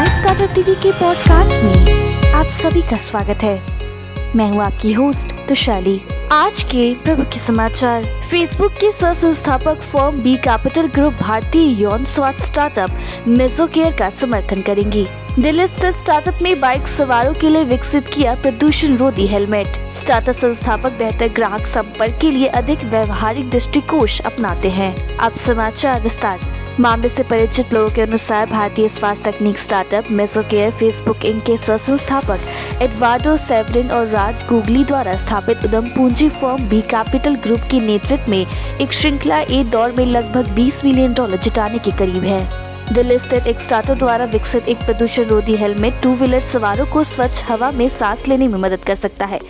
माई startup TV के podcast में आप सभी का स्वागत है। मैं हूँ आपकी होस्ट तुशाली। आज के प्रमुख समाचार। फेसबुक के सह संस्थापक फर्म बी कैपिटल ग्रुप भारतीय यौन स्वास्थ्य स्टार्टअप मेजोकेयर का समर्थन करेंगी। दिल्ली स्थित स्टार्टअप में बाइक सवारों के लिए विकसित किया प्रदूषण रोधी हेलमेट स्टार्टअप संस्थापक बेहतर ग्राहक संपर्क के लिए अधिक व्यवहारिक दृष्टिकोश अपनाते हैं। अब समाचार विस्तार मामले से परिचित लोगों के अनुसार भारतीय स्वास्थ्य तकनीक स्टार्टअप मेसोकेयर फेसबुक इंक के सह संस्थापक एडवार्डो सेवरिन और राज गुगली द्वारा स्थापित उदम पूंजी फर्म बी कैपिटल ग्रुप के नेतृत्व में एक श्रृंखला ए दौर में लगभग 20 मिलियन डॉलर जुटाने के करीब है। दिल्ली स्थित एक स्टार्टअप द्वारा विकसित एक प्रदूषण रोधी हेलमेट टू व्हीलर सवारों को स्वच्छ हवा में सांस लेने में मदद कर सकता है।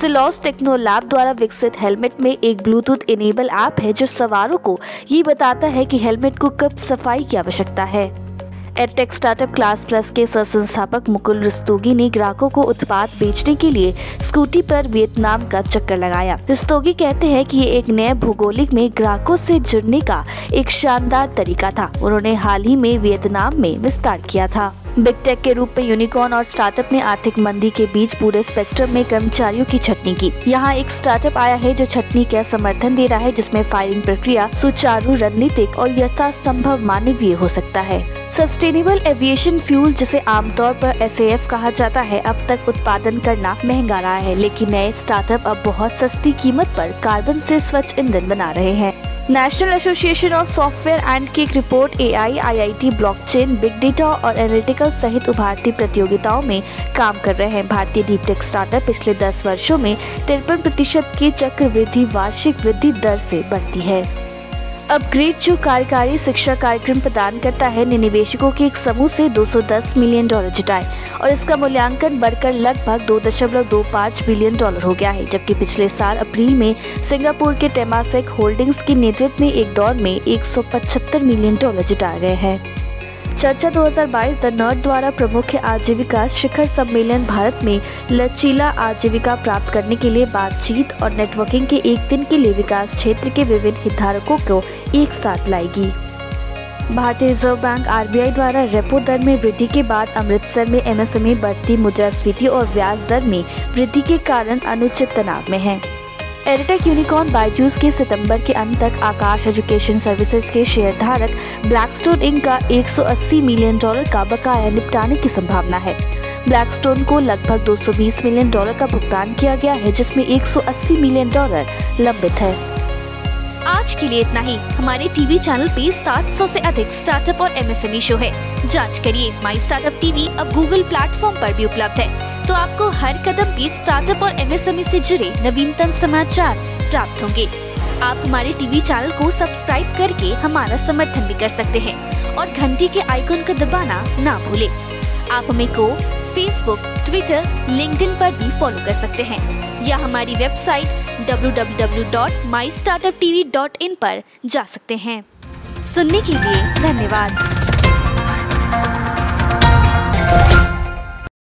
सिलॉस टेक्नो लैब द्वारा विकसित हेलमेट में एक ब्लूटूथ इनेबल ऐप है जो सवारों को ये बताता है कि हेलमेट को कब सफ़ाई की आवश्यकता है। एडटेक स्टार्टअप क्लास प्लस के सह संस्थापक मुकुल रिस्तोगी ने ग्राहकों को उत्पाद बेचने के लिए स्कूटी पर वियतनाम का चक्कर लगाया। रिस्तोगी कहते हैं कि ये एक नए भूगोलिक में ग्राहकों से जुड़ने का एक शानदार तरीका था। उन्होंने हाल ही में वियतनाम में विस्तार किया था। बिग टेक के रूप में यूनिकॉर्न और स्टार्टअप ने आर्थिक मंदी के बीच पूरे स्पेक्ट्रम में कर्मचारियों की छटनी की। यहाँ एक स्टार्टअप आया है जो छटनी का समर्थन दे रहा है, जिसमें फायरिंग प्रक्रिया, सुचारू रणनीतिक और यथासंभव मानवीय हो सकता है। सस्टेनेबल एविएशन फ्यूल जिसे आमतौर पर एस कहा जाता है, अब तक उत्पादन करना महँगा रहा है, लेकिन नए स्टार्टअप अब बहुत सस्ती कीमत पर कार्बन से स्वच्छ ईंधन बना रहे हैं। National association of software and की एक report A I I I T blockchain big data और एनालिटिकल सहित उभारती प्रतियोगिताओं में काम कर रहे हैं। भारतीय डीप टेक स्टार्टअप पिछले 10 वर्षों में तिरपन प्रतिशत की चक्रवृद्धि, वार्षिक वृद्धि दर से बढ़ती है। अपग्रेड जो कार्यकारी शिक्षा कार्यक्रम प्रदान करता है, ने निवेशकों के एक समूह से 210 मिलियन डॉलर जुटाए और इसका मूल्यांकन बढ़कर लगभग 2.25 बिलियन डॉलर हो गया है, जबकि पिछले साल अप्रैल में सिंगापुर के टेमासेक होल्डिंग्स के नेतृत्व में एक दौर में 175 मिलियन डॉलर जुटाए गए हैं। चर्चा 2022 द नर्ड द्वारा प्रमुख आजीविका शिखर सम्मेलन भारत में लचीला आजीविका प्राप्त करने के लिए बातचीत और नेटवर्किंग के एक दिन के लिए विकास क्षेत्र के विभिन्न हितधारकों को एक साथ लाएगी। भारतीय रिज़र्व बैंक आरबीआई द्वारा रेपो दर में वृद्धि के बाद अमृतसर में एमएसएमई बढ़ती मुद्रास्फीति और ब्याज दर में वृद्धि के कारण अनुचित तनाव में है। एडिटेक यूनिकॉर्न बाइजूस के सितंबर के अंत तक आकाश एजुकेशन सर्विसेज़ के शेयर धारक ब्लैकस्टोन इंक का 180 मिलियन डॉलर का बकाया निपटाने की संभावना है। ब्लैकस्टोन को लगभग 220 मिलियन डॉलर का भुगतान किया गया है, जिसमें 180 मिलियन डॉलर लंबित है। आज के लिए इतना ही। हमारे टीवी चैनल पे 700 से अधिक स्टार्टअप और एमएसएमई शो है। जाँच करिए माई स्टार्टअप टीवी अब गूगल प्लेटफॉर्म पर भी उपलब्ध है। तो आपको हर कदम पे स्टार्टअप और एमएसएमई से जुड़े नवीनतम समाचार प्राप्त होंगे। आप हमारे टीवी चैनल को सब्सक्राइब करके हमारा समर्थन भी कर सकते हैं और घंटी के आइकन को दबाना ना भूले। आप हमें को फेसबुक ट्विटर लिंक्डइन पर भी फॉलो कर सकते हैं या हमारी वेबसाइट www.mystartuptv.in पर जा सकते हैं। सुनने के लिए धन्यवाद।